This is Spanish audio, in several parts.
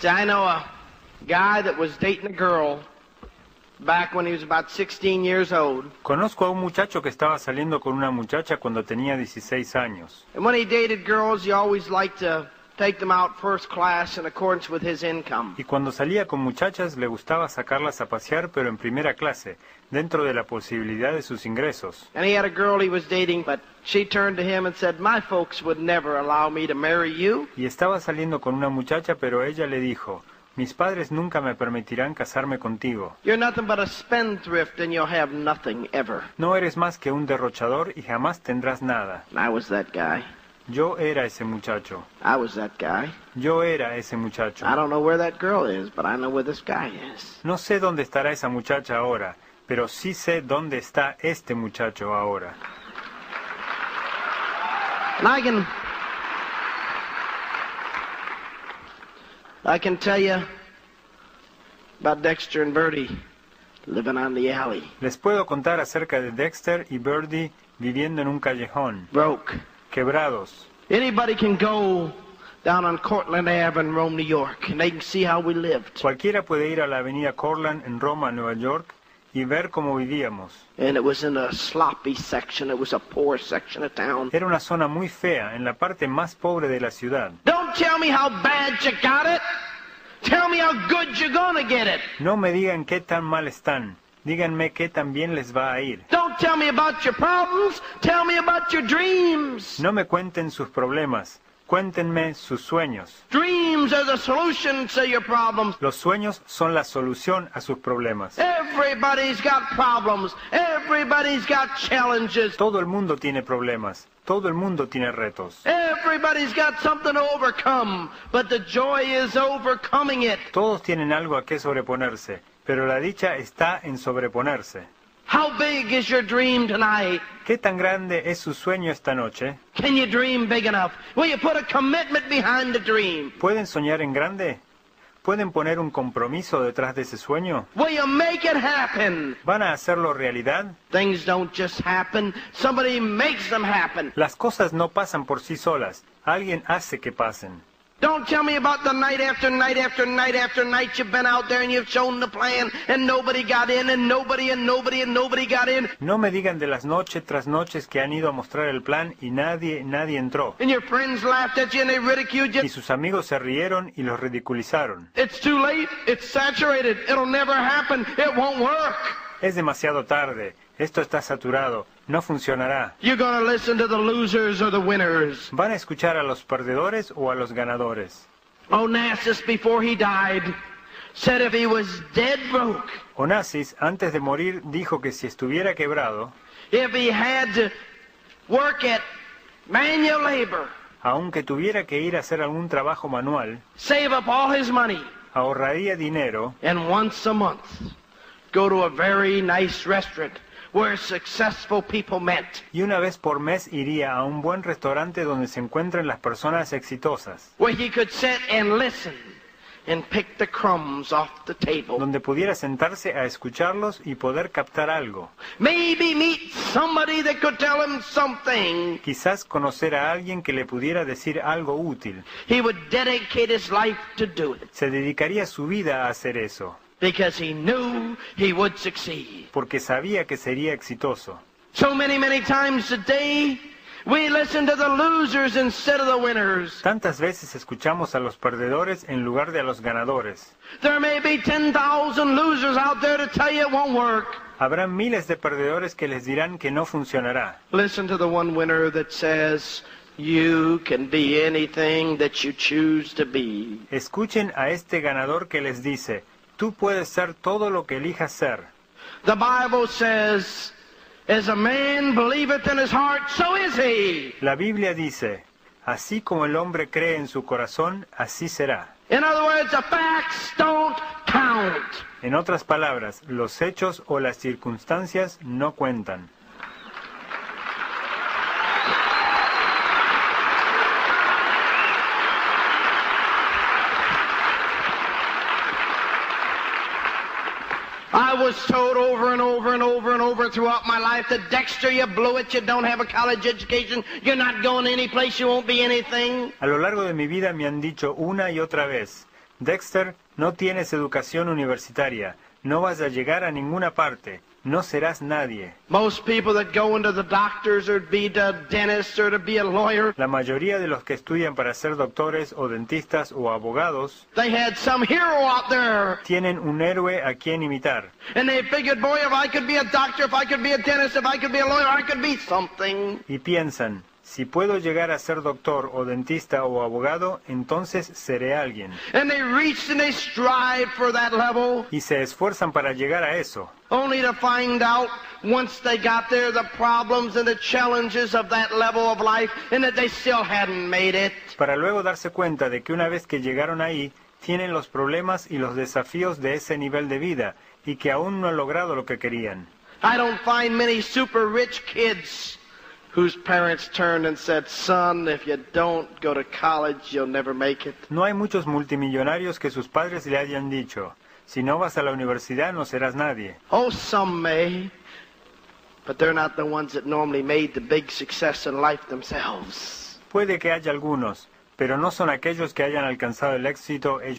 See, I know a guy that was dating a girl back when he was about 16 years old. Conozco a un muchacho que estaba saliendo con una muchacha cuando tenía 16 años. And when he dated girls, he always liked to take them out first class in accordance with his income. Y cuando salía con muchachas le gustaba sacarlas a pasear, pero en primera clase, dentro de la posibilidad de sus ingresos. And he had a girl he was dating, but she turned to him and said, My folks would never allow me to marry you. Y estaba saliendo con una muchacha, pero ella le dijo, mis padres nunca me permitirán casarme contigo. You're nothing but a spendthrift and you'll have nothing ever. No eres más que un derrochador y jamás tendrás nada. I was that guy. Yo era ese muchacho. I was that guy. Yo era ese muchacho. I don't know where that girl is, but I know where this guy is. No sé dónde estará esa muchacha ahora, pero sí sé dónde está este muchacho ahora. And I can I can tell you about Dexter and Bertie living on the alley. Les puedo contar acerca de Dexter y Birdie viviendo en un callejón, Broke. Quebrados. Anybody can go down on Cortland Ave in Rome, New York, and they can see how we lived. Cualquiera puede ir a la avenida Cortland en Roma, Nueva York, y ver cómo vivíamos. And it was in a sloppy section. It was a poor section of town. Era una zona muy fea, en la parte más pobre de la ciudad. Don't tell me how bad you got it. Tell me how good you're gonna get it. No me digan qué tan mal están, díganme qué tan bien les va a ir. Don't tell me about your problems. Tell me about your dreams. No me cuenten sus problemas, cuéntenme sus sueños. Dreams are the solution to your problems. Los sueños son la solución a sus problemas. Everybody's got problems. Everybody's got challenges. Todo el mundo tiene problemas, todo el mundo tiene retos. Everybody's got something to overcome, but the joy is overcoming it. Todos tienen algo a qué sobreponerse, pero la dicha está en sobreponerse. How big is your dream tonight? ¿Qué tan grande es su sueño esta noche? Can you dream big enough? Will you put a commitment behind the dream? ¿Pueden soñar en grande? ¿Pueden poner un compromiso detrás de ese sueño? Will you make it happen? ¿Van a hacerlo realidad? Things don't just happen. Somebody makes them happen. Las cosas no pasan por sí solas, alguien hace que pasen. Don't tell me about the night after night after night after night you've been out there and you've shown the plan and nobody got in and nobody and nobody and nobody got in No me digan de las noches tras noches que han ido a mostrar el plan y nadie, nadie entró. and your friends laughed at you and they ridiculed Y sus amigos se rieron y los ridiculizaron. It's too late. It's saturated. It'll never happen. It won't work. Es demasiado tarde, esto está saturado, no funcionará. You're going to listen to the losers or the winners. ¿Van a escuchar a los perdedores o a los ganadores? Onassis, before he died, said if he was dead broke, Onassis, antes de morir, dijo que si estuviera quebrado, if he had to work at manual labor, aunque tuviera que ir a hacer algún trabajo manual, save up all his money, ahorraría dinero and once a month go to a very nice restaurant where successful people met, y una vez por mes iría a un buen restaurante donde se encuentren las personas exitosas, where he could sit and listen and pick the crumbs off the table. donde pudiera sentarse a escucharlos y poder captar algo. Maybe meet somebody that could tell him something. Quizás conocer a alguien que le pudiera decir algo útil. He would dedicate his life to do it Se dedicaría su vida a hacer eso, because he knew he would succeed. porque sabía que sería exitoso. So many, many times today, we listen to the losers instead of the winners. Tantas veces escuchamos a los perdedores en lugar de a los ganadores. There may be 10,000 losers out there to tell you it won't work. Habrá miles de perdedores que les dirán que no funcionará. Listen to the one winner that says, You can be anything that you choose to be. Escuchen a este ganador que les dice, tú puedes ser todo lo que elijas ser. The Bible says, As a man believeth in his heart, so is he. La Biblia dice, así como el hombre cree en su corazón, así será. In other words, the facts don't count. En otras palabras, los hechos o las circunstancias no cuentan. Was told over and over and over and over throughout my life that Dexter, you blew it, you don't have a college education, you're not going any place, you won't be anything. A lo largo de mi vida me han dicho una y otra vez, Dexter, no tienes educación universitaria, no vas a llegar a ninguna parte, no serás nadie. Most people that go into the doctors or to be a dentist or to be a lawyer, La mayoría de los que estudian para ser doctores o dentistas o abogados they had some hero out there. tienen un héroe a quien imitar. And they figured, boy, if I could be a doctor, if I could be a dentist, if I could be a lawyer, I could be something. y piensan, si puedo llegar a ser doctor o dentista o abogado, entonces seré alguien. And they reached and they strive for that level, Y se esfuerzan para llegar a eso, only to find out once they got there the problems and the challenges of that level of life and that they still hadn't made it. para luego darse cuenta de que una vez que llegaron ahí, tienen los problemas y los desafíos de ese nivel de vida y que aún no han logrado lo que querían. I don't find many super rich kids whose parents turned and said, son, if you don't go to college, you'll never make it. No hay muchos multimillonarios que sus padres le hayan dicho, si no vas a la universidad no serás nadie. Oh, some may, but they're not the ones that normally made the big success in life themselves. Puede que haya algunos, pero no son aquellos que hayan alcanzado el éxito ellos.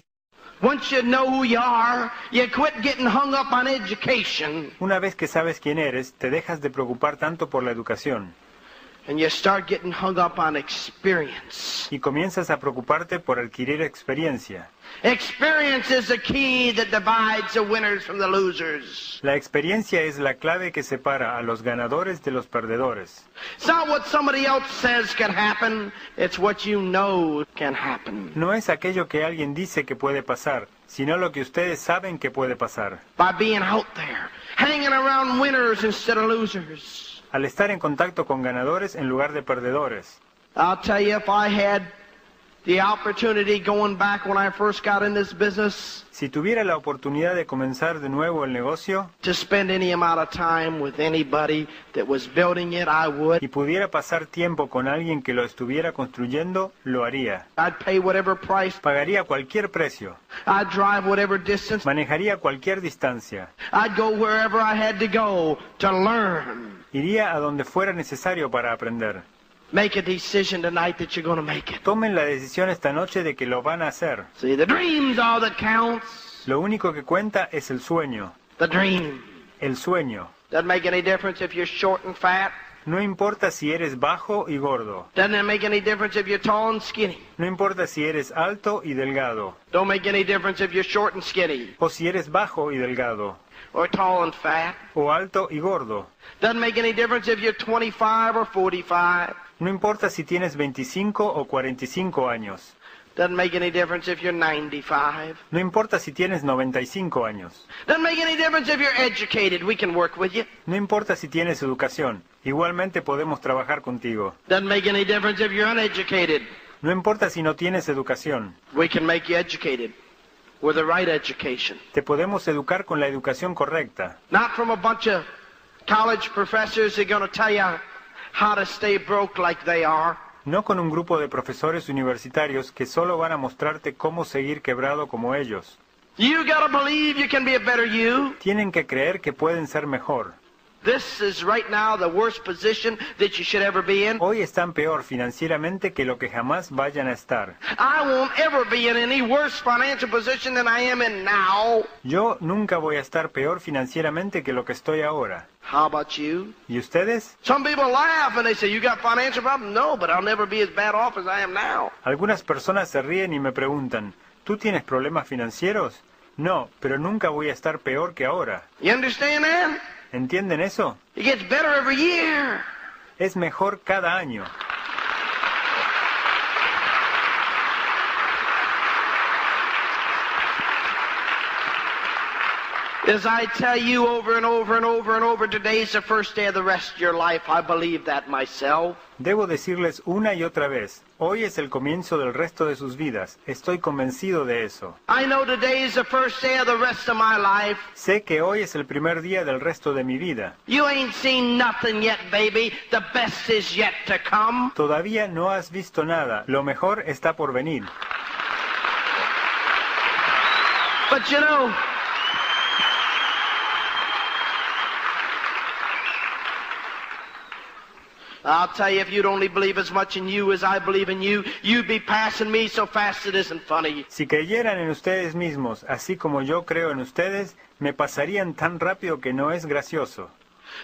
Once you know who you are, you quit getting hung up on education Una vez que sabes quién eres, te dejas de preocupar tanto por la educación and you start getting hung up on experience. y comienzas a preocuparte por adquirir experiencia. Experience is the key that divides the winners from the losers. La experiencia es la clave que separa a los ganadores de los perdedores. It's not what somebody else says can happen, it's what you know can happen. No es aquello que alguien dice que puede pasar, sino lo que ustedes saben que puede pasar. By being out there, hanging around winners instead of losers. Al estar en contacto con ganadores en lugar de perdedores. I'll tell you, if I had the opportunity going back when I first got in this business Si tuviera la oportunidad de comenzar de nuevo el negocio to spend any amount of time with anybody that was building it, I would. y pudiera pasar tiempo con alguien que lo estuviera construyendo, lo haría. I'd pay whatever price. Pagaría cualquier precio, I'd drive whatever distance. manejaría cualquier distancia, I'd go wherever I had to go to learn. Iría a donde fuera necesario para aprender. Make a decision tonight that you're going to make it. Tomen la decisión esta noche de que lo van a hacer. See, the dream's all that counts. Lo único que cuenta es el sueño, The dream. el sueño. Doesn't make any difference if you're short and fat. No importa si eres bajo y gordo, Doesn't it make any difference if you're tall and skinny. no importa si eres alto y delgado, Don't make any difference if you're short and skinny o si eres bajo y delgado, or tall and fat. o alto y gordo. Doesn't make any difference if you're 25 or 45. No importa si tienes 25 o 45 años. Doesn't make any difference if you're 95. No importa si tienes 95 años. Doesn't make any difference if you're educated. We can work with you. No importa si tienes educación. Igualmente podemos trabajar contigo. Doesn't make any difference if you're uneducated. No importa si no tienes educación. We can make you educated with the right education. Te podemos educar con la educación correcta. Not from a bunch of college professors who are going to tell you how to stay broke like they are. No con un grupo de profesores universitarios que solo van a mostrarte cómo seguir quebrado como ellos. You got to believe you can be a better you. Tienen que creer que pueden ser mejor. This is right now the worst position that you should ever be in. Hoy están peor financieramente que lo que jamás vayan a estar. I won't ever be in any worse financial position than I am in now. Yo nunca voy a estar peor financieramente que lo que estoy ahora. How about you? ¿Y ustedes? Some people laugh and they say, You got financial problems? No, but I'll never be as bad off as I am now. Algunas personas se ríen y me preguntan, ¿tú tienes problemas financieros? No, pero nunca voy a estar peor que ahora. You understand that? ¿Entienden eso? It gets better every year. Es mejor cada año. As I tell you over and over and over and over, today's the first day of the rest of your life. I believe that myself. Debo decirles una y otra vez, hoy es el comienzo del resto de sus vidas. Estoy convencido de eso. I know today is the first day of the rest of my life. Sé que hoy es el primer día del resto de mi vida. You ain't seen nothing yet, baby. The best is yet to come. Todavía no has visto nada. Lo mejor está por venir. But you know, I'll tell you, if you'd only believe as much in you as I believe in you, you'd be passing me so fast it isn't funny. Si creyeran en ustedes mismos, así como yo creo en ustedes, me pasarían tan rápido que no es gracioso.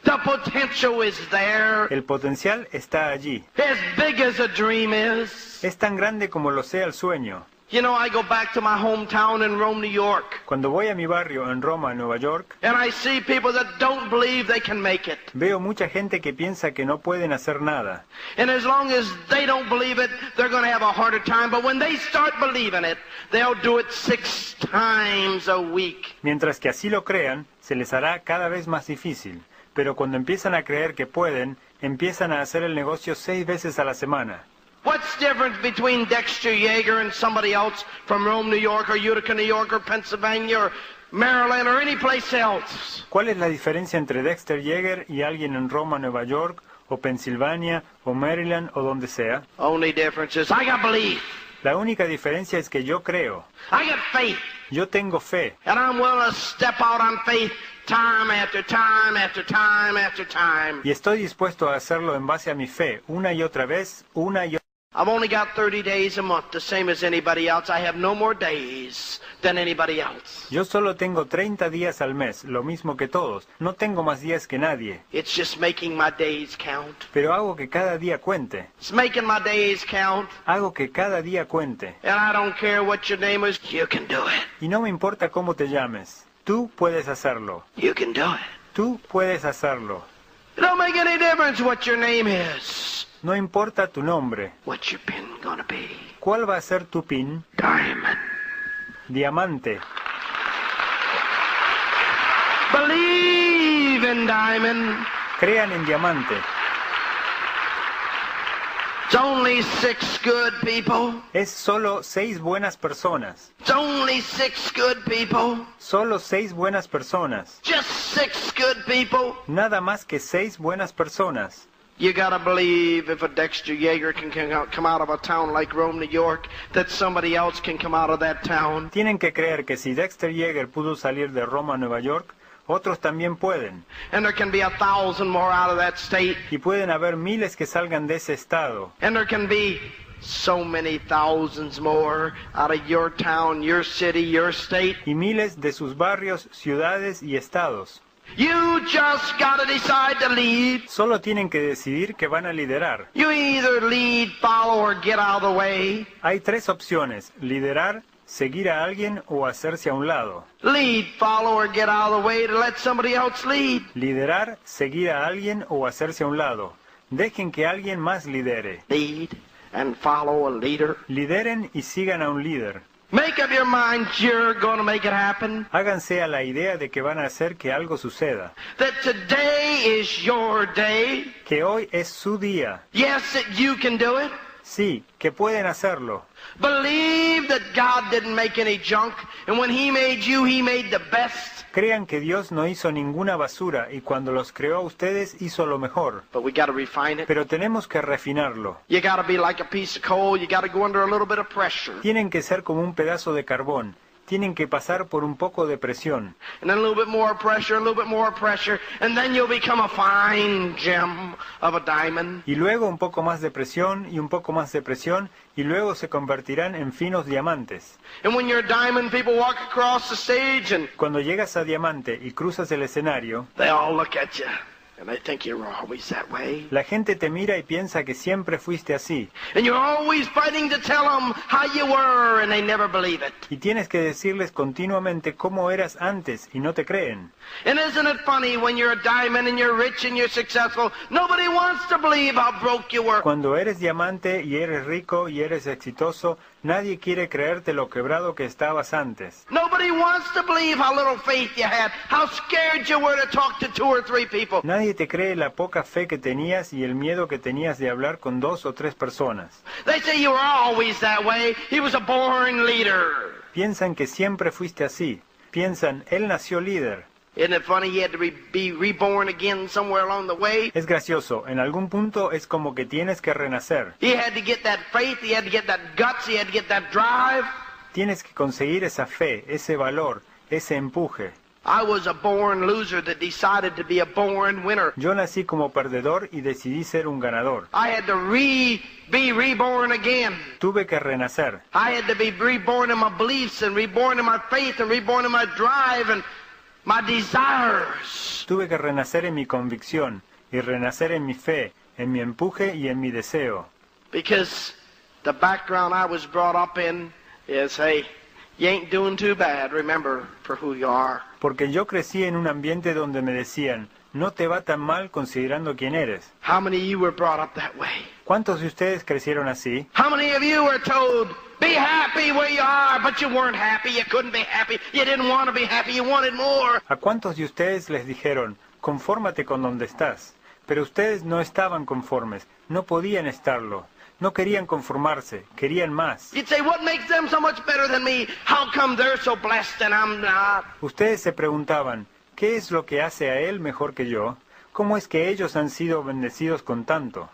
The potential is there. El potencial está allí. As big as a dream is. Es tan grande como lo sea el sueño. You know, I go back to my hometown in Rome, New York, Cuando voy a mi barrio en Roma, Nueva York, and I see people that don't believe they can make it. veo mucha gente que piensa que no pueden hacer nada. And as long as they don't believe it, they're going to have a harder time. But when they start believing it, they'll do it six times a week. Mientras que así lo crean, se les hará cada vez más difícil. Pero cuando empiezan a creer que pueden, empiezan a hacer el negocio seis veces a la semana. What's the difference between Dexter Yeager and somebody else from Rome, New York, or Utica, New York, or Pennsylvania, or Maryland, or any place else? ¿Cuál es la diferencia entre Dexter Yeager y alguien en Roma, Nueva York, o Pensilvania, o Maryland, o donde sea? Only difference is I got belief. La única diferencia es que yo creo, I got faith. yo tengo fe, And I'm willing to step out on faith time after time after time after time. y estoy dispuesto a hacerlo en base a mi fe, una y otra vez, una y otra I've only got 30 days a month, the same as anybody else. I have no more days than anybody else. Yo solo tengo 30 días al mes, lo mismo que todos. No tengo más días que nadie, It's just making my days count. pero hago que cada día cuente. It's making my days count. Hago que cada día cuente. And I don't care what your name is, you can do it. Y no me importa cómo te llames. Tú puedes hacerlo. You can do it. Tú puedes hacerlo. It don't make any difference what your name is. No importa tu nombre. What's your pin gonna be? ¿Cuál va a ser tu pin? Diamond. Diamante. Believe in diamond. Crean en diamante. It's only six good people. Es solo seis buenas personas. It's only six good people. Solo seis buenas personas. Just six good people. Nada más que seis buenas personas. You gotta believe if a Dexter Yeager can come out of a town like Rome, New York, that somebody else can come out of that town. Tienen que creer que si Dexter Yeager pudo salir de Roma Nueva York, otros también pueden. And there can be a thousand more out of that state. Y pueden haber miles que salgan de ese estado. And there can be so many thousands more out of your town, your city, your state. Y miles de sus barrios, ciudades y estados. You just gotta decide to lead. Solo tienen que decidir que van a liderar. You either lead, follow, or get out of the way. Hay tres opciones. Liderar, seguir a alguien o hacerse a un lado. Lead, follow, or get out of the way to let somebody else lead. Liderar, seguir a alguien o hacerse a un lado. Dejen que alguien más lidere. Lead and follow a leader. Lideren y sigan a un líder. Make up your mind you're gonna make it happen. Háganse a la idea de que van a hacer que algo suceda. That today is your day. Que hoy es su día. Yes, that you can do it. Sí, que pueden hacerlo. Believe that God didn't make any junk, and when He made you, He made the best. Crean que Dios no hizo ninguna basura y cuando los creó a ustedes hizo lo mejor. Pero tenemos que refinarlo. Tienen que ser como un pedazo de carbón. Tienen que pasar por un poco de presión. And then a little bit more pressure, a little bit more pressure, and then you'll become a fine gem of a diamond. Y luego un poco más de presión y un poco más de presión y luego se convertirán en finos diamantes. And when you're a diamond, people walk across the stage and Cuando llegas a diamante y cruzas el escenario, la gente te mira y piensa que siempre fuiste así. And you're always fighting to tell them how you were, and they never believe it. Y tienes que decirles continuamente cómo eras antes y no te creen. And isn't it funny when you're a diamond and you're rich and you're successful, nobody wants to believe how broke you were. Cuando eres diamante y eres rico y eres exitoso, nadie quiere creerte lo quebrado que estabas antes. Nadie te cree la poca fe que tenías y el miedo que tenías de hablar con dos o tres personas. Piensan que siempre fuiste así. Piensan, él nació líder. Es gracioso, en algún punto es como que tienes que renacer. Tienes que conseguir esa fe, ese valor, ese empuje. Yo nací como perdedor y decidí ser un ganador. I had to re, be reborn again. Tuve que renacer. I had to be reborn in my beliefs and reborn in my faith and reborn in my drive and my desires. Tuve que renacer en mi convicción y renacer en mi fe, en mi empuje y en mi deseo. Because the background I was brought up in is, hey, you ain't doing too bad, remember, for who you are. Porque yo crecí en un ambiente donde me decían, no te va tan mal considerando quién eres. How many of you were brought up that way? ¿Cuántos de ustedes crecieron así? How many of you were told, be happy where you are, but you weren't happy, you couldn't be happy, you didn't want to be happy, you wanted more? ¿A cuántos de ustedes les dijeron, confórmate con donde estás? Pero ustedes no estaban conformes, no podían estarlo, no querían conformarse, querían más. Ustedes se preguntaban, ¿qué es lo que hace a él mejor que yo? ¿Cómo es que ellos han sido bendecidos con tanto?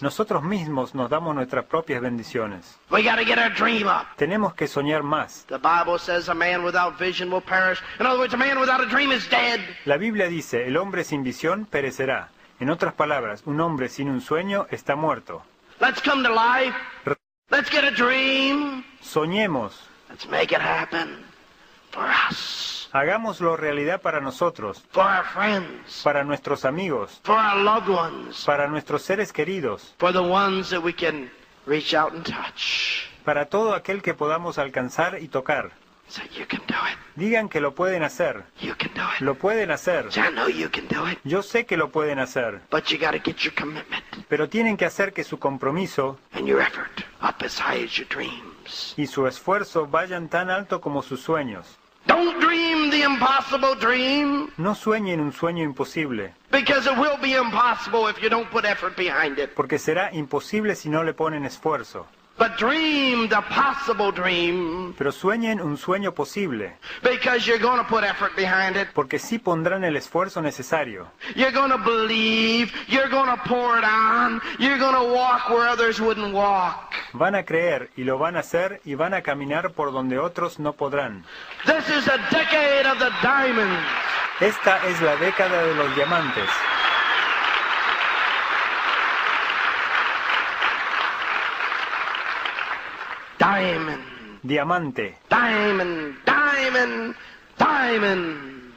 Nosotros mismos nos damos nuestras propias bendiciones. Tenemos que soñar más. La Biblia dice, el hombre sin visión perecerá. En otras palabras, un hombre sin un sueño está muerto. Let's come to life. Let's get a dream. Soñemos. Let's make it happen for us, hagámoslo realidad para nosotros, for our friends, para nuestros amigos, for our loved ones, para nuestros seres queridos, for the ones that we can reach out and touch. para todo aquel que podamos alcanzar y tocar. Say, you can do it. Digan que lo pueden hacer, You can do it. lo pueden hacer. Say, I know you can do it. Yo sé que lo pueden hacer, But you got to get your commitment pero tienen que hacer que su compromiso and your effort up as high as your dreams. y su esfuerzo vayan tan alto como sus sueños. Don't dream the impossible dream No sueñen un sueño imposible, because it will be impossible if you don't put effort behind it. porque será imposible si no le ponen esfuerzo. But dream the possible dream Pero sueñen un sueño posible, because you're going to put effort behind it. porque sí pondrán el esfuerzo necesario. You're going to believe. You're going to pour it on. You're going to walk where others wouldn't walk. Van a creer y lo van a hacer y van a caminar por donde otros no podrán. This is a decade of the diamonds. Esta es la década de los diamantes. Diamond. Diamante. Diamond. Diamond. Diamond.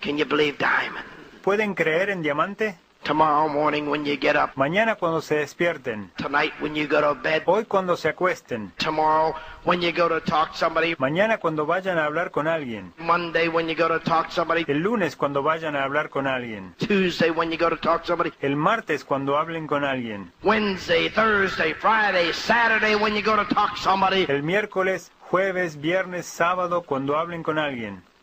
Can you believe diamond? ¿Pueden creer en diamante? Tomorrow morning when you get up. Mañana cuando se despierten. Tonight when you go to bed. Hoy cuando se acuesten. Tomorrow when you go to talk to somebody. Mañana cuando vayan a hablar con alguien. Monday when you go to talk to somebody. El lunes cuando vayan a hablar con alguien. Tuesday when you go to talk to somebody. El martes cuando hablen con alguien. Wednesday, Thursday, Friday, Saturday when you go to talk to somebody. El miércoles, jueves, viernes, sábado cuando hablen con alguien.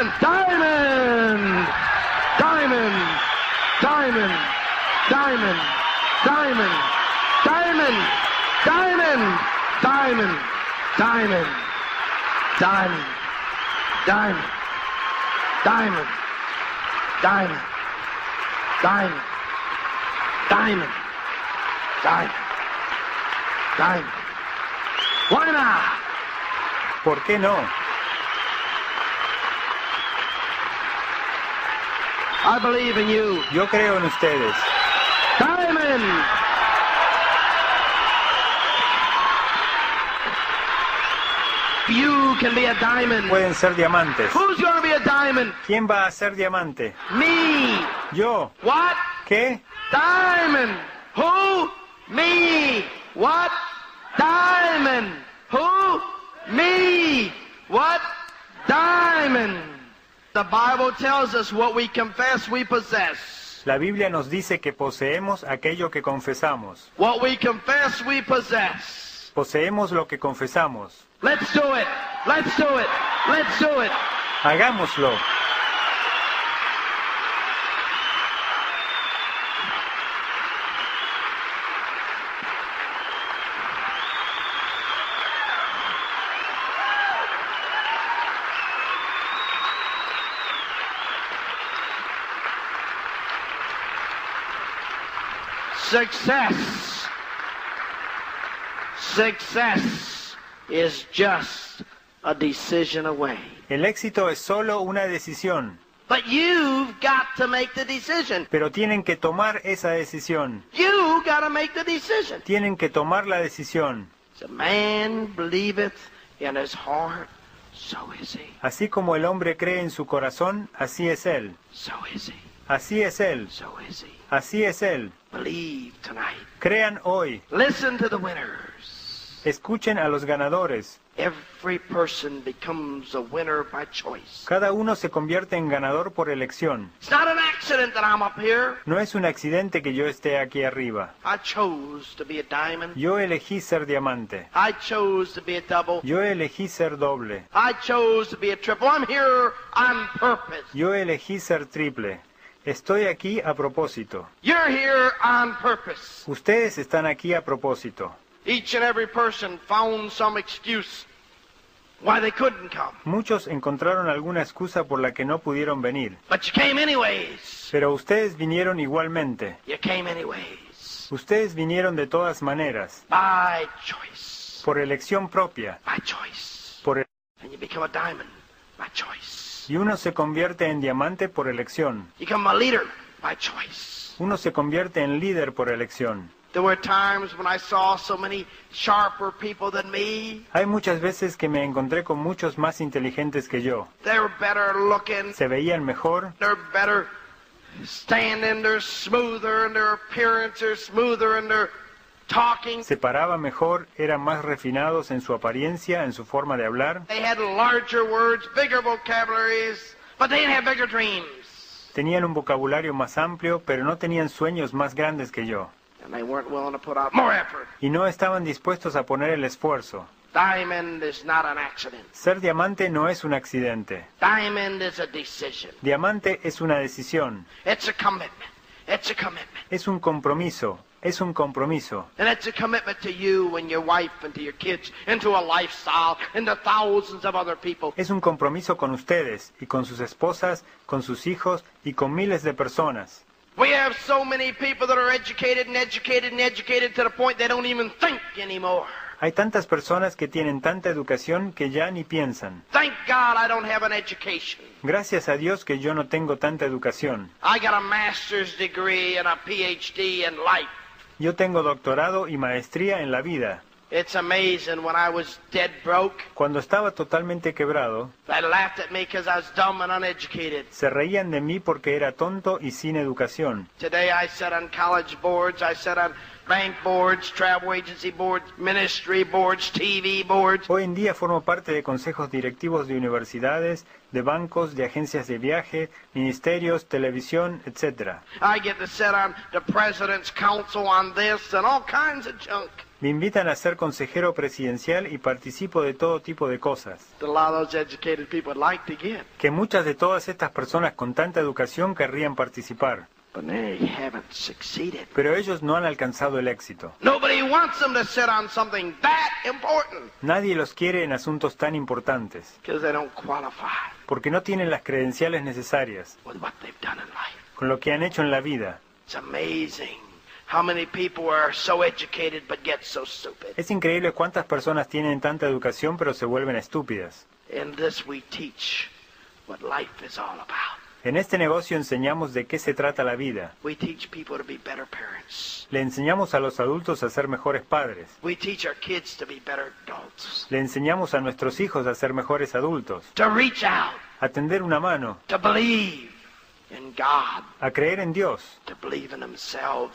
diamond, diamond, diamond, diamond, diamond, diamond, diamond, diamond, diamond, diamond, diamond, diamond, diamond, diamond, diamond, diamond, diamond, diamond. Why not? ¿Por qué no? I believe in you. Yo creo en ustedes. Diamond! You can be a diamond. Pueden ser diamantes. Who's going to be a diamond? ¿Quién va a ser diamante? Me. Yo. What? ¿Qué? Diamond. Who? Me. What? Diamond. Who? Me. What? Diamond. The Bible tells us what we confess we possess. La Biblia nos dice que poseemos aquello que confesamos. What we confess we possess. Poseemos lo que confesamos. Let's do it. Let's do it. Let's do it. Hagámoslo. Success. Success is just a decision away. El éxito es solo una decisión, But you've got to make the decision. pero tienen que tomar esa decisión. You got to make the decision. Tienen que tomar la decisión. As a man believeth in his heart, so is he. Así como el hombre cree en su corazón, así es él. So is he. Así es él. So is he. Así es él. Believe tonight. Crean hoy. Listen to the winners. Escuchen a los ganadores. Every person becomes a winner by choice. Cada uno se convierte en ganador por elección. It's not an accident that I'm up here. No es un accidente que yo esté aquí arriba. I chose to be a diamond. Yo elegí ser diamante. I chose to be a double. Yo elegí ser doble. I chose to be a triple. I'm here on purpose. Yo elegí ser triple. Estoy aquí a propósito. You're here on purpose. Ustedes están aquí a propósito. Each and every person found some excuse why they couldn't come. Muchos encontraron alguna excusa por la que no pudieron venir. But you came anyways. Pero ustedes vinieron igualmente. You came anyways. Ustedes vinieron de todas maneras. By choice. Por elección propia. By choice. Por e- And you become a diamond by choice. Y uno se convierte en diamante por elección. Uno se convierte en líder por elección. There were times when I saw so many sharper people than me. Hay muchas veces que me encontré con muchos más inteligentes que yo. They're better looking. Se veían mejor, They're better standing. They're smoother in their appearance. Smoother in their. Se paraban mejor, eran más refinados en su apariencia, en su forma de hablar. They had larger words, bigger vocabularies, but they didn't have bigger dreams. Tenían un vocabulario más amplio, pero no tenían sueños más grandes que yo. And they weren't willing to put out more effort. Y no estaban dispuestos a poner el esfuerzo. Diamond is not an accident. Ser diamante no es un accidente. Diamond is a decision. Diamante es una decisión, It's a commitment. It's a commitment. es un compromiso, es un compromiso. And it's a commitment to you and your wife and to your kids and to a lifestyle and to thousands of other people. Es un compromiso con ustedes y con sus esposas, con sus hijos y con miles de personas. We have so many people that are educated and educated and educated to the point they don't even think anymore. Hay tantas personas que tienen tanta educación que ya ni piensan. Thank God I don't have an education. Gracias a Dios que yo no tengo tanta educación. I got a master's degree and a PhD in life. Yo tengo doctorado y maestría en la vida. It's amazing when I was dead broke, Cuando estaba totalmente quebrado, they laughed at me because I was dumb and uneducated. se reían de mí porque era tonto y sin educación. Today I sat on college boards, I sat on bank boards, travel agency boards, ministry boards, TV boards. Hoy en día formo parte de consejos directivos de universidades, de bancos, de agencias de viaje, ministerios, televisión, etc. I get to sit on the president's council on this and all kinds of junk. Me invitan a ser consejero presidencial y participo de todo tipo de cosas, that a lot of those educated people would like to get, que muchas de todas estas personas con tanta educación querrían participar, but they haven't succeeded. pero ellos no han alcanzado el éxito. Nobody wants them to sit on something that important Nadie los quiere en asuntos tan importantes, because they don't qualify porque no tienen las credenciales necesarias with what they've done in life. con lo que han hecho en la vida. It's amazing how many people are so educated but get so stupid. Es increíble cuántas personas tienen tanta educación pero se vuelven estúpidas. En este negocio enseñamos de qué se trata la vida. We teach people to be better parents. Le enseñamos a los adultos a ser mejores padres. We teach our kids to be better adults. Le enseñamos a nuestros hijos a ser mejores adultos, To reach out, a tender una mano, to believe in God, a creer en Dios,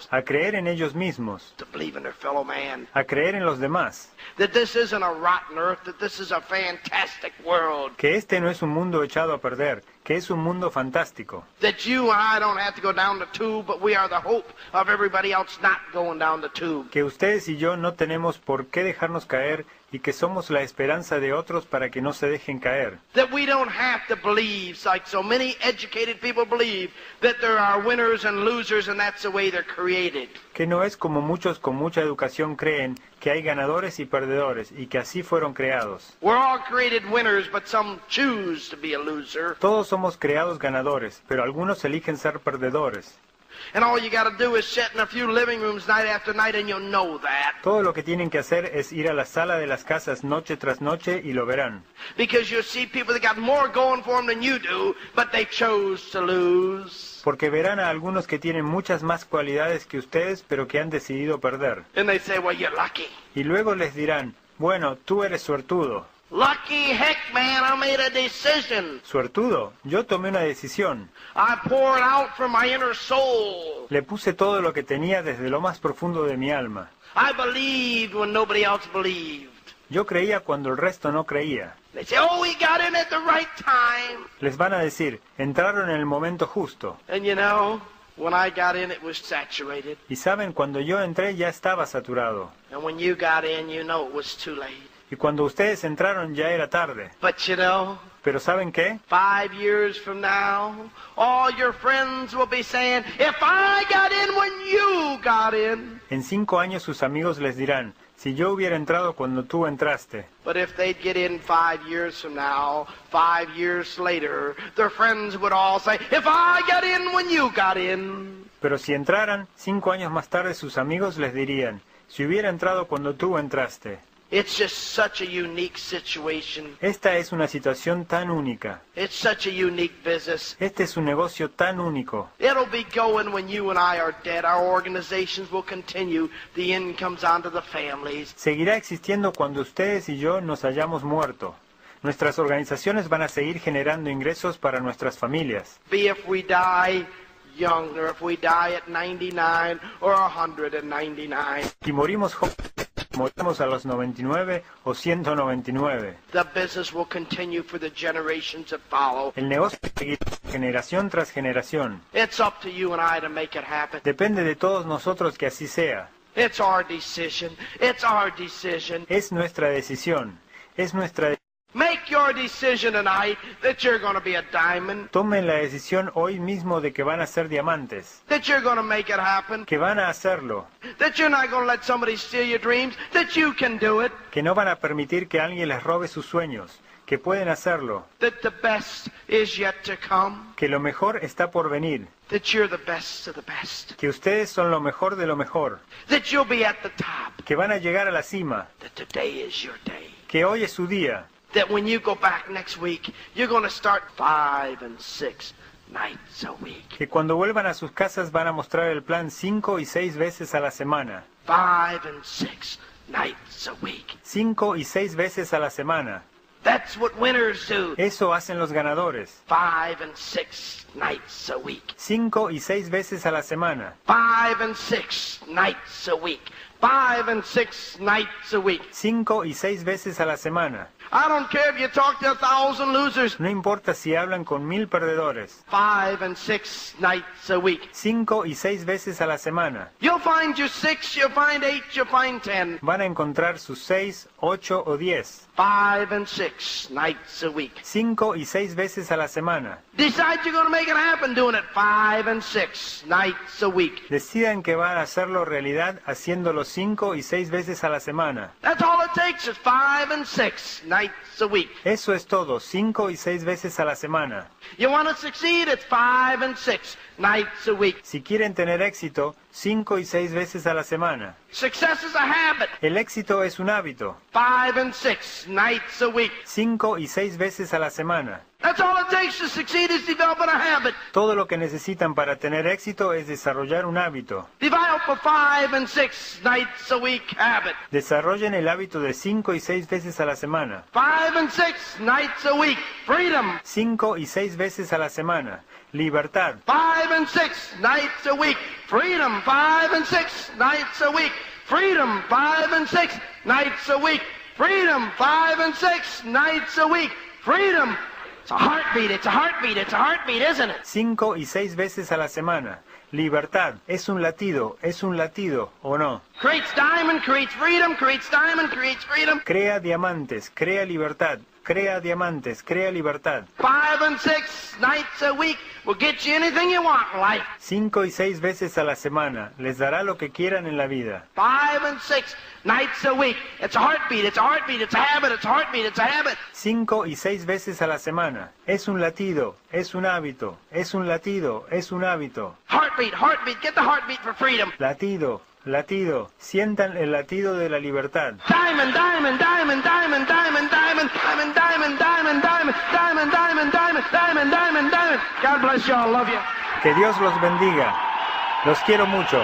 a creer en ellos mismos, to believe in their fellow man. a creer en los demás, That this isn't a rotten earth, that this is a fantastic world. que este no es un mundo echado a perder, que es un mundo fantástico, That you and I don't have to go down the tube, but we are the hope of everybody else not going down the tube. que ustedes y yo no tenemos por qué dejarnos caer y que somos la esperanza de otros para que no se dejen caer, That we don't have to believe, like so many educated people believe, that there are winners and losers and that's the way they're created. que no es como muchos con mucha educación creen que hay ganadores y perdedores y que así fueron creados. We're all created winners, but some choose to be a loser. Todos somos creados ganadores, pero algunos eligen ser perdedores. And all you got to do is sit in a few living rooms night after night and you'll know that. Todo lo que tienen que hacer es ir a la sala de las casas noche tras noche y lo verán. Because you'll see people that got more going for them than you do, but they chose to lose. Porque verán a algunos que tienen muchas más cualidades que ustedes, pero que han decidido perder. And they say, well, you're lucky. Y luego les dirán, bueno, tú eres suertudo. Lucky heck, man, I made a decision. Suertudo, yo tomé una decisión. I poured out from my inner soul. Le puse todo lo que tenía desde lo más profundo de mi alma. I believed when nobody else believed. Yo creía cuando el resto no creía. They say, oh, we got in at the right time. Les van a decir, entraron en el momento justo. And you know, when I got in, it was saturated. Y saben, cuando yo entré ya estaba saturado. And when you got in, you know it was too late. Y cuando ustedes entraron ya era tarde. But you know, Pero ¿saben qué? five years from now, all your friends will be saying, if I got in when you got in. En cinco años sus amigos les dirán, si yo hubiera entrado cuando tú entraste. But if they'd get in five years from now, five years later, their friends would all say, if I got in when you got in. Pero si entraran, cinco años más tarde sus amigos les dirían, si hubiera entrado cuando tú entraste. It's just such a unique situation. Esta es una situación tan única. It's such a unique business. Este es un negocio tan único. It'll be going when you and I are dead. Our organizations will continue. The incomes onto the families. Seguirá existiendo cuando ustedes y yo nos hayamos muerto. Nuestras organizaciones van a seguir generando ingresos para nuestras familias. Be if we die young or if we die at 99 or 199. Si morimos jóvenes, morimos a los 99 o 199. The business will continue for the generations that follow. El negocio seguirá generación tras generación. It's up to you and I to make it happen. Depende de todos nosotros que así sea. It's our decision. It's our decision. Es nuestra decisión. Es nuestra de- Tomen la decisión hoy mismo de que van a ser diamantes. that you're going to make it happen, Que van a hacerlo. that you're not going to let somebody steal your dreams, that you can do it, Que no van a permitir que alguien les robe sus sueños. Que pueden hacerlo. that the best is yet to come, Que lo mejor está por venir. that you're the best of the best, Que ustedes son lo mejor de lo mejor. that you'll be at the top, Que van a llegar a la cima. that today is your day. Que hoy es su día. That when you go back next week, you're going to start five and six nights a week. Que cuando vuelvan a sus casas van a mostrar el plan cinco y seis veces a la semana. Five and six nights a week. Cinco y seis veces a la semana. That's what winners do. Eso hacen los ganadores. Five and six nights a week. Cinco y seis veces a la semana. Five and six nights a week. Five and six nights a week. Cinco y seis veces a la semana. I don't care if you talk to a thousand losers. No importa si hablan con mil perdedores. Five and six nights a week. Cinco y seis veces a la semana. You'll find your six, you'll find eight, you'll find ten. Van a encontrar sus seis, ocho o diez. Five and six nights a week. Cinco y seis veces a la semana. Decide you're going to make it happen doing it five and six nights a week. Decidan que van a hacerlo realidad haciéndolo cinco y seis veces a la semana. That's all it takes is five and six nights a week. Eso es todo, cinco y seis veces a la semana. You want to succeed? It's five and six nights a week. Si quieren tener éxito, cinco y seis veces a la semana. Success is a habit. El éxito es un hábito, Five and six nights a week. cinco y seis veces a la semana. That's all it takes to succeed is developing a habit. Todo lo que necesitan para tener éxito es desarrollar un hábito. Develop a five and six nights a week habit. Desarrollen el hábito de cinco y seis veces a la semana. Five and six nights a week. Freedom. Cinco y seis veces a la semana. Libertad. Five and six nights a week. Freedom. Five and six nights a week. Freedom. Five and six nights a week. Freedom. Cinco y seis veces a la semana. Libertad, es un latido, es un latido, ¿o no? Creates diamond, creates freedom, creates diamond, creates freedom. Crea diamantes, crea libertad, crea diamantes, crea libertad. Five and six nights a week will get you anything you want in life. Cinco y seis veces a la semana, les dará lo que quieran en la vida. Five and six nights a week. It's a heartbeat, it's a heartbeat, it's a habit, it's a heartbeat, it's a habit. Cinco y seis veces a la semana. Es un latido, es un hábito, es un latido, es un hábito. Heartbeat, heartbeat, get the heartbeat for freedom. Latido, latido, sientan el latido de la libertad. Diamond, diamond, diamond, diamond, diamond, diamond, diamond, diamond, diamond, diamond, diamond, diamond, diamond, diamond, diamond, diamond. God bless you all. Love you. Que Dios los bendiga. Los quiero mucho.